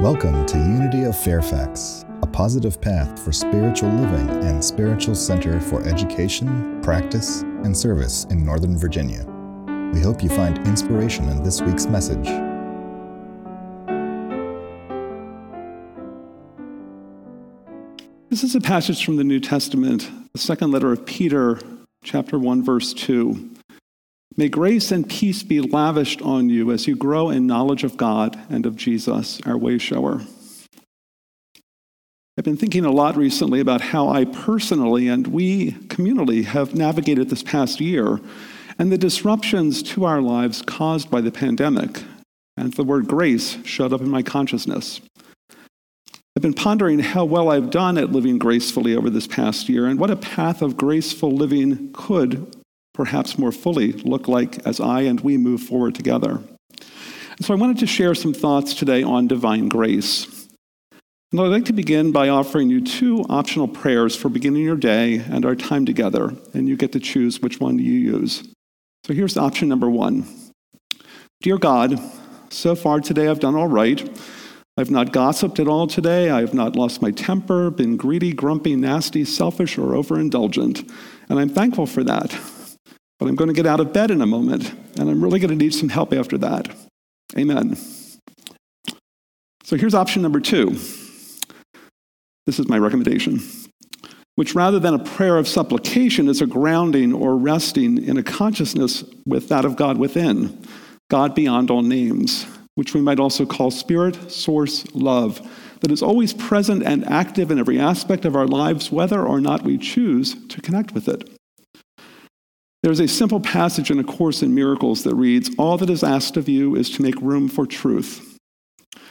Welcome to Unity of Fairfax, a positive path for spiritual living and spiritual center for education, practice, and service in Northern Virginia. We hope you find inspiration in this week's message. This is a passage from the New Testament, the second letter of Peter, chapter 1, verse 2. May grace and peace be lavished on you as you grow in knowledge of God and of Jesus, our way shower. I've been thinking a lot recently about how I personally and we communally have navigated this past year and the disruptions to our lives caused by the pandemic. And the word grace showed up in my consciousness. I've been pondering how well I've done at living gracefully over this past year and what a path of graceful living could perhaps more fully look like as I and we move forward together. And so I wanted to share some thoughts today on divine grace. And I'd like to begin by offering you two optional prayers for beginning your day and our time together, and you get to choose which one you use. So here's option number one Dear God, so far today I've done all right. I've not gossiped at all today. I have not lost my temper, been greedy, grumpy, nasty, selfish, or overindulgent. And I'm thankful for that. But I'm going to get out of bed in a moment, and I'm really going to need some help after that. Amen. So here's option number two. This is my recommendation, which rather than a prayer of supplication is a grounding or resting in a consciousness with that of God within, God beyond all names, which we might also call spirit, source, love, that is always present and active in every aspect of our lives, whether or not we choose to connect with it. There's a simple passage in A Course in Miracles that reads, All that is asked of you is to make room for truth.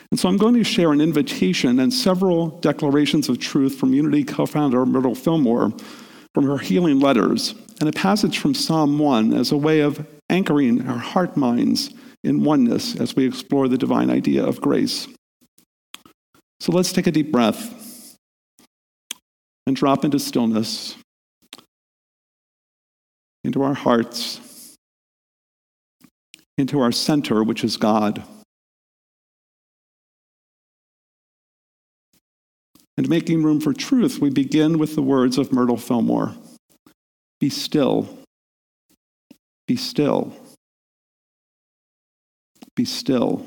And so I'm going to share an invitation and several declarations of truth from Unity co founder Myrtle Fillmore from her healing letters, and a passage from Psalm 1 as a way of anchoring our heart minds in oneness as we explore the divine idea of grace. So let's take a deep breath and drop into stillness into our hearts, into our center, which is God. And making room for truth, we begin with the words of Myrtle Fillmore Be still, be still, be still,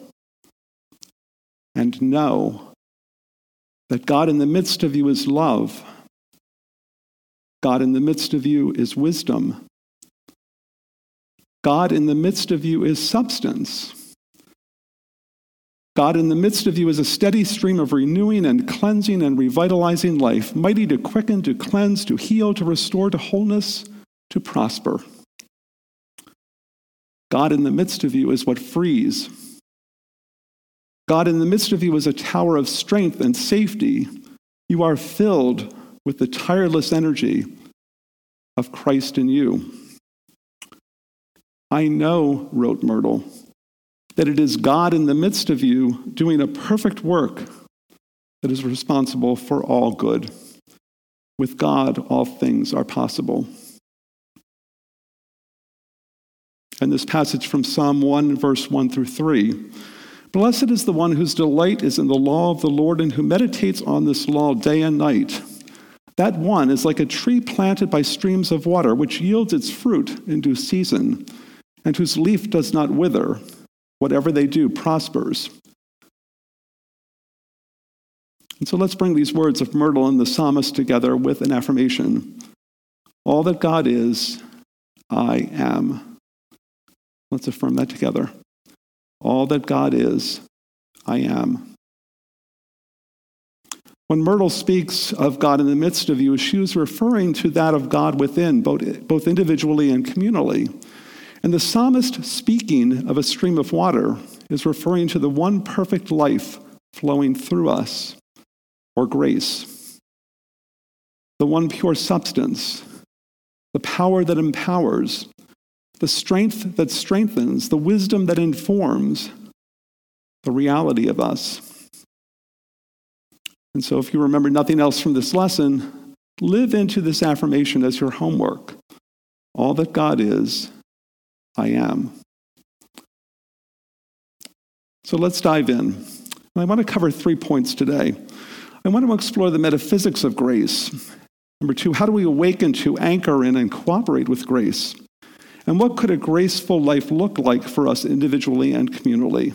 and know that God in the midst of you is love. God in the midst of you is wisdom. God in the midst of you is substance. God in the midst of you is a steady stream of renewing and cleansing and revitalizing life, mighty to quicken, to cleanse, to heal, to restore, to wholeness, to prosper. God in the midst of you is what frees. God in the midst of you is a tower of strength and safety. You are filled with the tireless energy of Christ in you. I know, wrote Myrtle, that it is God in the midst of you doing a perfect work that is responsible for all good. With God, all things are possible. And this passage from Psalm 1, verse 1 through 3. Blessed is the one whose delight is in the law of the Lord and who meditates on this law day and night. That one is like a tree planted by streams of water, which yields its fruit in due season and whose leaf does not wither. Whatever they do prospers. And so let's bring these words of Myrtle and the psalmist together with an affirmation. All that God is, I am. Let's affirm that together. All that God is, I am. When Myrtle speaks of God in the midst of you, she was referring to that of God within, both, both individually and communally. And the psalmist, speaking of a stream of water, is referring to the one perfect life flowing through us, or grace. The one pure substance, the power that empowers, the strength that strengthens, the wisdom that informs the reality of us. And so, if you remember nothing else from this lesson, live into this affirmation as your homework. All that God is I am. So let's dive in. I want to cover three points today. I want to explore the metaphysics of grace. Number two, how do we awaken to anchor in and cooperate with grace? And what could a graceful life look like for us individually and communally?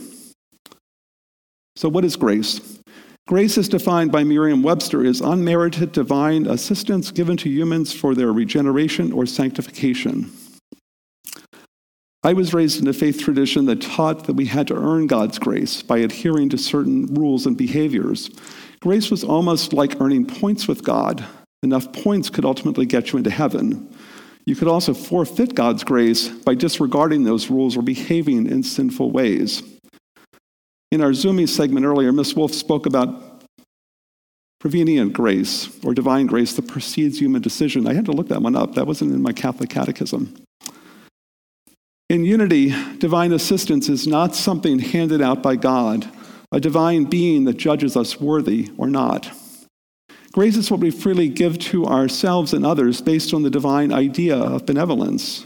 So, what is grace? Grace is defined by Merriam Webster as unmerited divine assistance given to humans for their regeneration or sanctification. I was raised in a faith tradition that taught that we had to earn God's grace by adhering to certain rules and behaviors. Grace was almost like earning points with God. Enough points could ultimately get you into heaven. You could also forfeit God's grace by disregarding those rules or behaving in sinful ways. In our Zoomy segment earlier, Miss Wolf spoke about prevenient grace or divine grace that precedes human decision. I had to look that one up. That wasn't in my Catholic catechism. In unity, divine assistance is not something handed out by God, a divine being that judges us worthy or not. Grace is what we freely give to ourselves and others based on the divine idea of benevolence,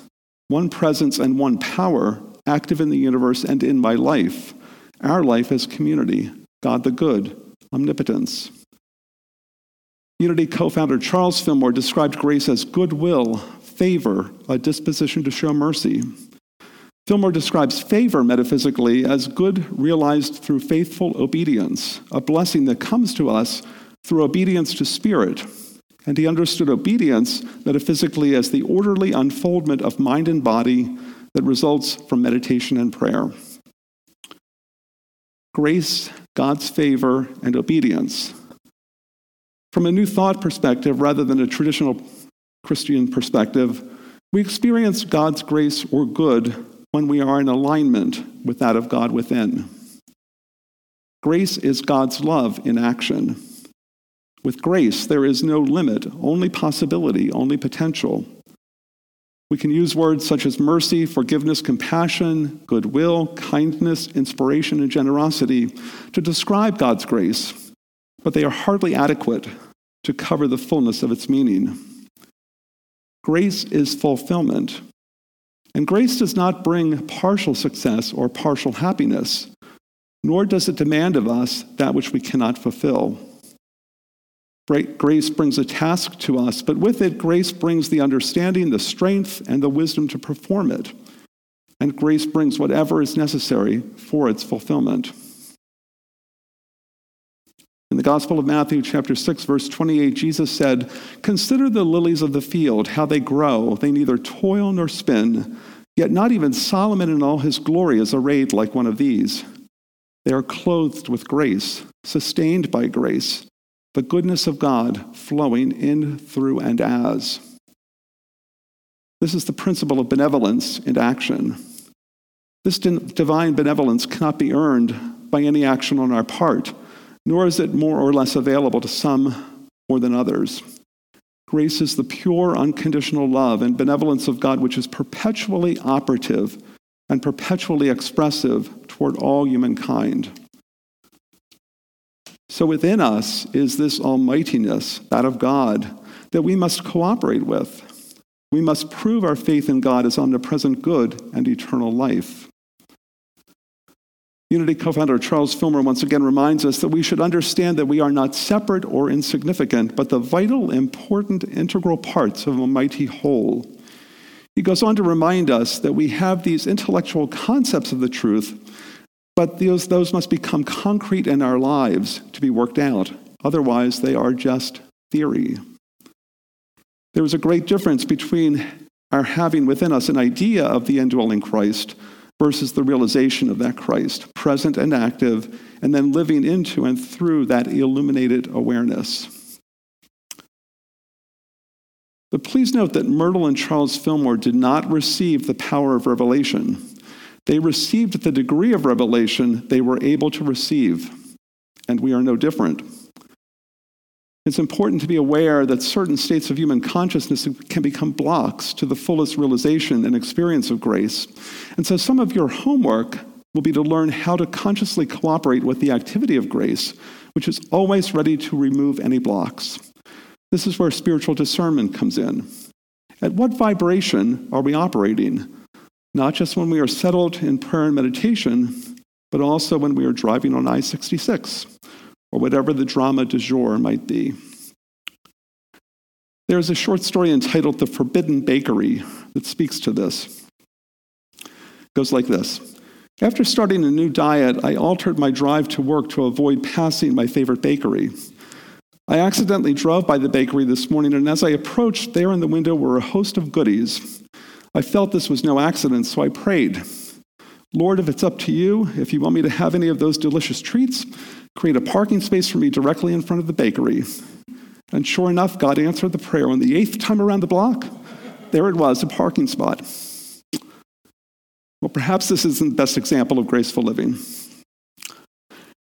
one presence and one power active in the universe and in my life, our life as community, God the good, omnipotence. Unity co founder Charles Fillmore described grace as goodwill, favor, a disposition to show mercy. Fillmore describes favor metaphysically as good realized through faithful obedience, a blessing that comes to us through obedience to spirit. And he understood obedience metaphysically as the orderly unfoldment of mind and body that results from meditation and prayer. Grace, God's favor, and obedience. From a new thought perspective, rather than a traditional Christian perspective, we experience God's grace or good when we are in alignment with that of God within. Grace is God's love in action. With grace, there is no limit, only possibility, only potential. We can use words such as mercy, forgiveness, compassion, goodwill, kindness, inspiration, and generosity to describe God's grace, but they are hardly adequate to cover the fullness of its meaning. Grace is fulfillment. And grace does not bring partial success or partial happiness, nor does it demand of us that which we cannot fulfill. Grace brings a task to us, but with it, grace brings the understanding, the strength, and the wisdom to perform it. And grace brings whatever is necessary for its fulfillment. In the Gospel of Matthew, chapter 6, verse 28, Jesus said, Consider the lilies of the field, how they grow. They neither toil nor spin. Yet not even Solomon in all his glory is arrayed like one of these. They are clothed with grace, sustained by grace, the goodness of God flowing in, through, and as. This is the principle of benevolence in action. This divine benevolence cannot be earned by any action on our part nor is it more or less available to some more than others. Grace is the pure, unconditional love and benevolence of God, which is perpetually operative and perpetually expressive toward all humankind. So within us is this almightiness, that of God, that we must cooperate with. We must prove our faith in God as omnipresent good and eternal life. Unity co founder Charles Fillmore once again reminds us that we should understand that we are not separate or insignificant, but the vital, important, integral parts of a mighty whole. He goes on to remind us that we have these intellectual concepts of the truth, but those, those must become concrete in our lives to be worked out. Otherwise, they are just theory. There is a great difference between our having within us an idea of the indwelling Christ versus the realization of that Christ, present and active, and then living into and through that illuminated awareness. But please note that Myrtle and Charles Fillmore did not receive the power of revelation. They received the degree of revelation they were able to receive, and we are no different. It's important to be aware that certain states of human consciousness can become blocks to the fullest realization and experience of grace. And so some of your homework will be to learn how to consciously cooperate with the activity of grace, which is always ready to remove any blocks. This is where spiritual discernment comes in. At what vibration are we operating? Not just when we are settled in prayer and meditation, but also when we are driving on I 66 or whatever the drama du jour might be. There is a short story entitled The Forbidden Bakery that speaks to this. It goes like this After starting a new diet, I altered my drive to work to avoid passing my favorite bakery. I accidentally drove by the bakery this morning, and as I approached, there in the window were a host of goodies. I felt this was no accident, so I prayed Lord, if it's up to you, if you want me to have any of those delicious treats, create a parking space for me directly in front of the bakery. And sure enough, God answered the prayer. On the eighth time around the block, there it was, a parking spot. Well, perhaps this isn't the best example of graceful living.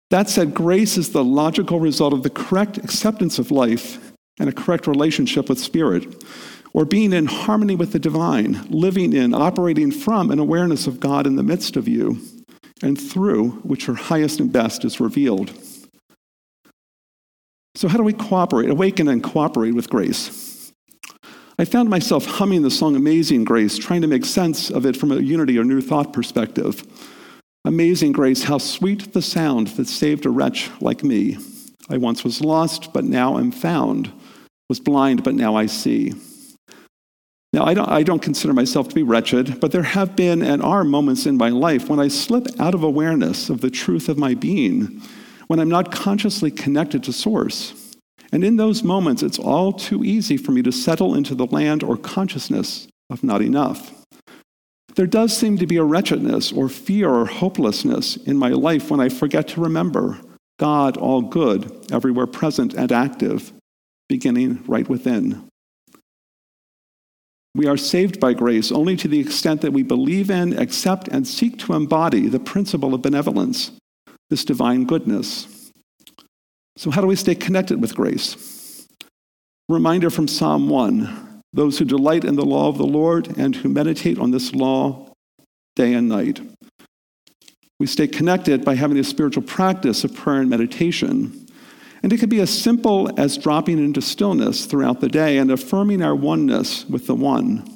That said, grace is the logical result of the correct acceptance of life and a correct relationship with Spirit, or being in harmony with the divine, living in, operating from an awareness of God in the midst of you and through which your highest and best is revealed. So, how do we cooperate, awaken and cooperate with grace? I found myself humming the song Amazing Grace, trying to make sense of it from a unity or new thought perspective. Amazing grace, how sweet the sound that saved a wretch like me. I once was lost, but now am found, was blind, but now I see. Now, I don't, I don't consider myself to be wretched, but there have been and are moments in my life when I slip out of awareness of the truth of my being when I'm not consciously connected to Source. And in those moments, it's all too easy for me to settle into the land or consciousness of not enough. There does seem to be a wretchedness or fear or hopelessness in my life when I forget to remember God, all good, everywhere present and active, beginning right within. We are saved by grace only to the extent that we believe in, accept, and seek to embody the principle of benevolence this divine goodness. So, how do we stay connected with grace? Reminder from Psalm 1 those who delight in the law of the Lord and who meditate on this law day and night. We stay connected by having a spiritual practice of prayer and meditation. And it can be as simple as dropping into stillness throughout the day and affirming our oneness with the one.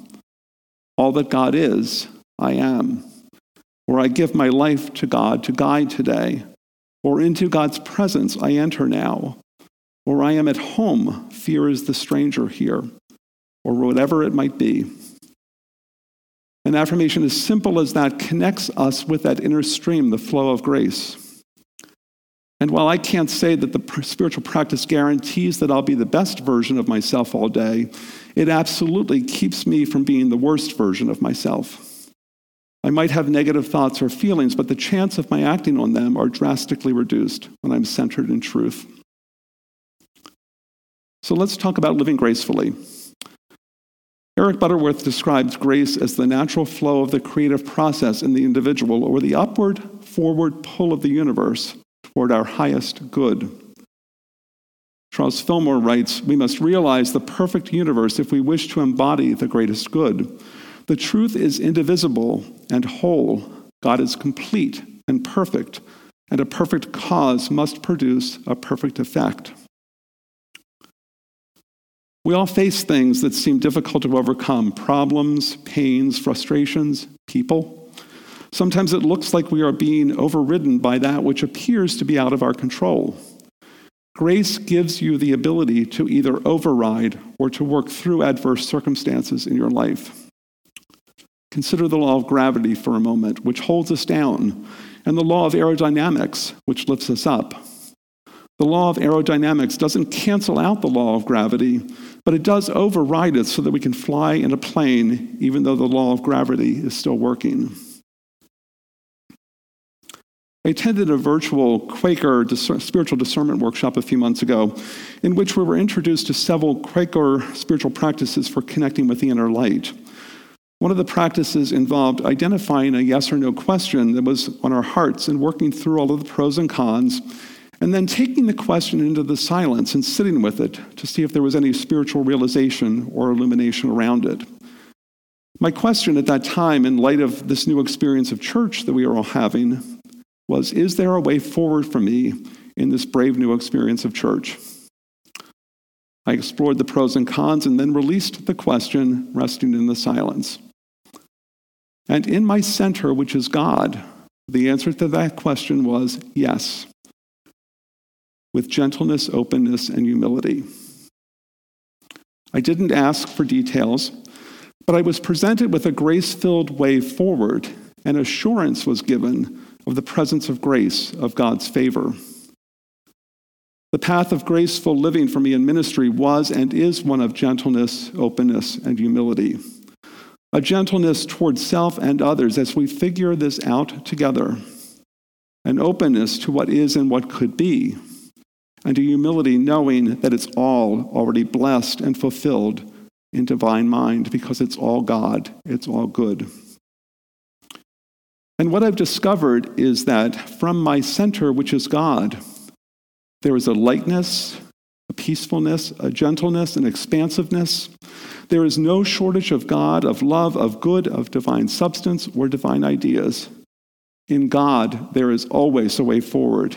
All that God is, I am or I give my life to God to guide today, or into God's presence I enter now, or I am at home, fear is the stranger here, or whatever it might be. An affirmation as simple as that connects us with that inner stream, the flow of grace. And while I can't say that the spiritual practice guarantees that I'll be the best version of myself all day, it absolutely keeps me from being the worst version of myself. I might have negative thoughts or feelings, but the chance of my acting on them are drastically reduced when I'm centered in truth. So let's talk about living gracefully. Eric Butterworth describes grace as the natural flow of the creative process in the individual or the upward, forward pull of the universe toward our highest good. Charles Fillmore writes We must realize the perfect universe if we wish to embody the greatest good. The truth is indivisible and whole. God is complete and perfect, and a perfect cause must produce a perfect effect. We all face things that seem difficult to overcome problems, pains, frustrations, people. Sometimes it looks like we are being overridden by that which appears to be out of our control. Grace gives you the ability to either override or to work through adverse circumstances in your life. Consider the law of gravity for a moment, which holds us down, and the law of aerodynamics, which lifts us up. The law of aerodynamics doesn't cancel out the law of gravity, but it does override it so that we can fly in a plane even though the law of gravity is still working. I attended a virtual Quaker spiritual discernment workshop a few months ago in which we were introduced to several Quaker spiritual practices for connecting with the inner light. One of the practices involved identifying a yes or no question that was on our hearts and working through all of the pros and cons, and then taking the question into the silence and sitting with it to see if there was any spiritual realization or illumination around it. My question at that time, in light of this new experience of church that we are all having, was Is there a way forward for me in this brave new experience of church? I explored the pros and cons and then released the question, resting in the silence. And in my center, which is God, The answer to that question was yes, with gentleness, openness, and humility. I didn't ask for details, but I was presented with a grace filled way forward, and assurance was given of the presence of grace, of God's favor. The path of graceful living for me in ministry was and is one of gentleness, openness, and humility. A gentleness towards self and others as we figure this out together. An openness to what is and what could be. And a humility knowing that it's all already blessed and fulfilled in divine mind because it's all God, it's all good. And what I've discovered is that from my center, which is God, there is a lightness, a peacefulness, a gentleness, an expansiveness. There is no shortage of God, of love, of good, of divine substance, or divine ideas. In God, there is always a way forward,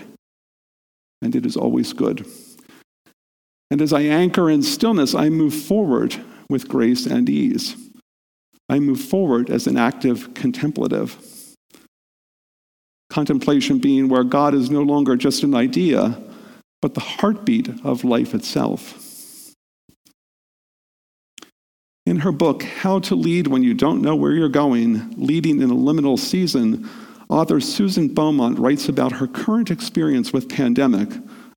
and it is always good. And as I anchor in stillness, I move forward with grace and ease. I move forward as an active contemplative. Contemplation being where God is no longer just an idea, but the heartbeat of life itself. In her book, How to Lead When You Don't Know Where You're Going Leading in a Liminal Season, author Susan Beaumont writes about her current experience with pandemic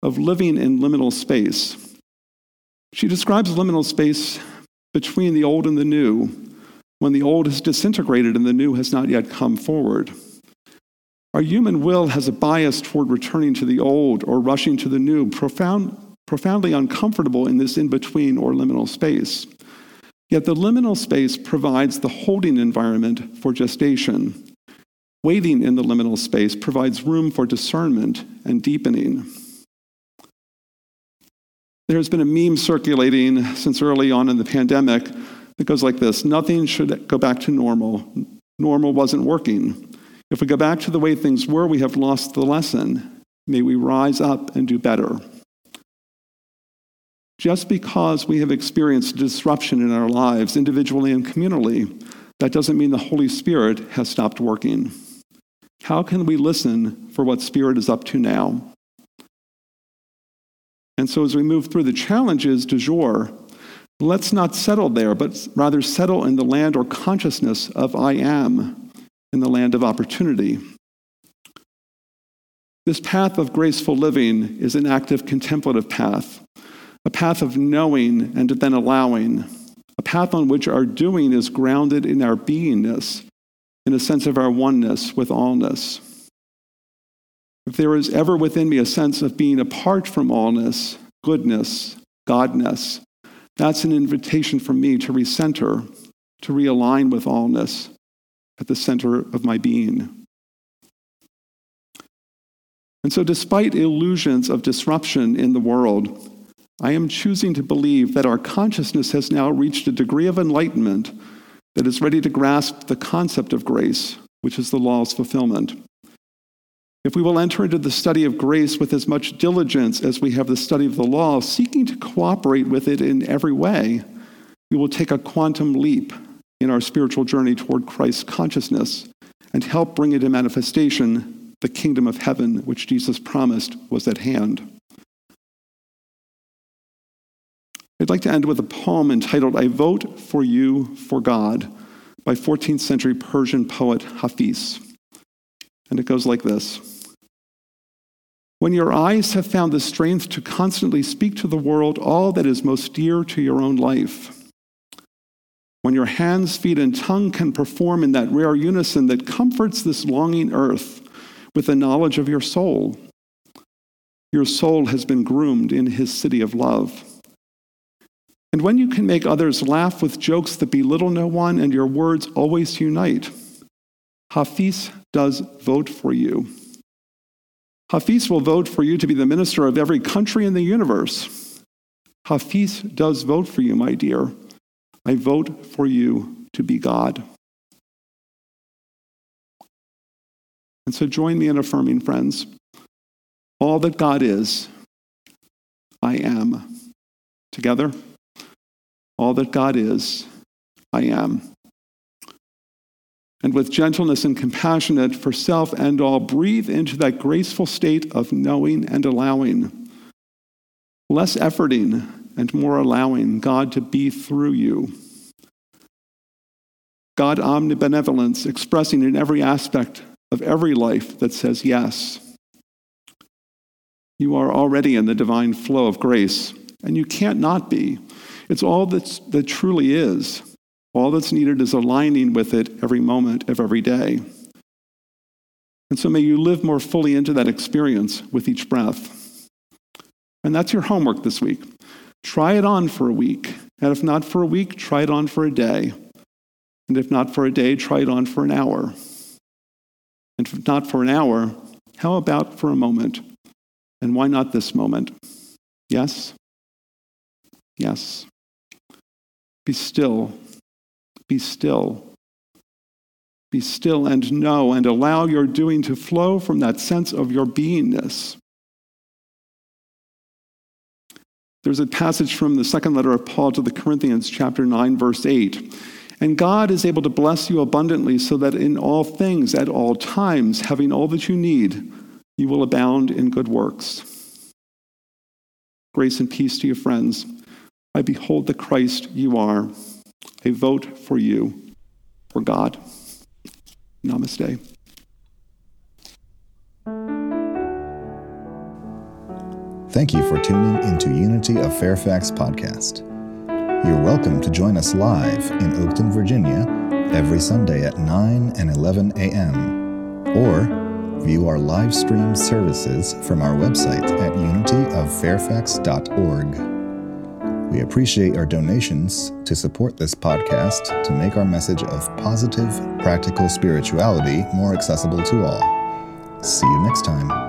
of living in liminal space. She describes liminal space between the old and the new, when the old has disintegrated and the new has not yet come forward. Our human will has a bias toward returning to the old or rushing to the new, profound, profoundly uncomfortable in this in between or liminal space. Yet the liminal space provides the holding environment for gestation. Waiting in the liminal space provides room for discernment and deepening. There's been a meme circulating since early on in the pandemic that goes like this Nothing should go back to normal. Normal wasn't working. If we go back to the way things were, we have lost the lesson. May we rise up and do better. Just because we have experienced disruption in our lives, individually and communally, that doesn't mean the Holy Spirit has stopped working. How can we listen for what Spirit is up to now? And so, as we move through the challenges du jour, let's not settle there, but rather settle in the land or consciousness of I am in the land of opportunity. This path of graceful living is an active contemplative path, a path of knowing and then allowing, a path on which our doing is grounded in our beingness, in a sense of our oneness with allness. If there is ever within me a sense of being apart from allness, goodness, godness, that's an invitation for me to recenter, to realign with allness, at the center of my being. And so, despite illusions of disruption in the world, I am choosing to believe that our consciousness has now reached a degree of enlightenment that is ready to grasp the concept of grace, which is the law's fulfillment. If we will enter into the study of grace with as much diligence as we have the study of the law, seeking to cooperate with it in every way, we will take a quantum leap in our spiritual journey toward Christ's consciousness and help bring into manifestation the kingdom of heaven which Jesus promised was at hand. I'd like to end with a poem entitled I Vote for You for God by 14th century Persian poet Hafiz. And it goes like this When your eyes have found the strength to constantly speak to the world all that is most dear to your own life, when your hands, feet, and tongue can perform in that rare unison that comforts this longing earth with the knowledge of your soul. Your soul has been groomed in his city of love. And when you can make others laugh with jokes that belittle no one and your words always unite, Hafiz does vote for you. Hafiz will vote for you to be the minister of every country in the universe. Hafiz does vote for you, my dear. I vote for you to be God. And so join me in affirming, friends, all that God is, I am. Together, all that God is, I am. And with gentleness and compassionate for self and all, breathe into that graceful state of knowing and allowing. Less efforting and more allowing God to be through you. God omnibenevolence expressing in every aspect of every life that says yes. You are already in the divine flow of grace, and you can't not be. It's all that's, that truly is. All that's needed is aligning with it every moment of every day. And so may you live more fully into that experience with each breath. And that's your homework this week. Try it on for a week. And if not for a week, try it on for a day. And if not for a day, try it on for an hour. And if not for an hour, how about for a moment? And why not this moment? Yes? Yes. Be still. Be still. Be still and know and allow your doing to flow from that sense of your beingness. There's a passage from the second letter of Paul to the Corinthians, chapter 9, verse 8. And God is able to bless you abundantly so that in all things, at all times, having all that you need, you will abound in good works. Grace and peace to you, friends. I behold the Christ you are. I vote for you, for God. Namaste. Thank you for tuning into Unity of Fairfax podcast. You're welcome to join us live in Oakton, Virginia, every Sunday at 9 and 11 a.m. or view our live stream services from our website at unityoffairfax.org. We appreciate our donations to support this podcast to make our message of positive, practical spirituality more accessible to all. See you next time.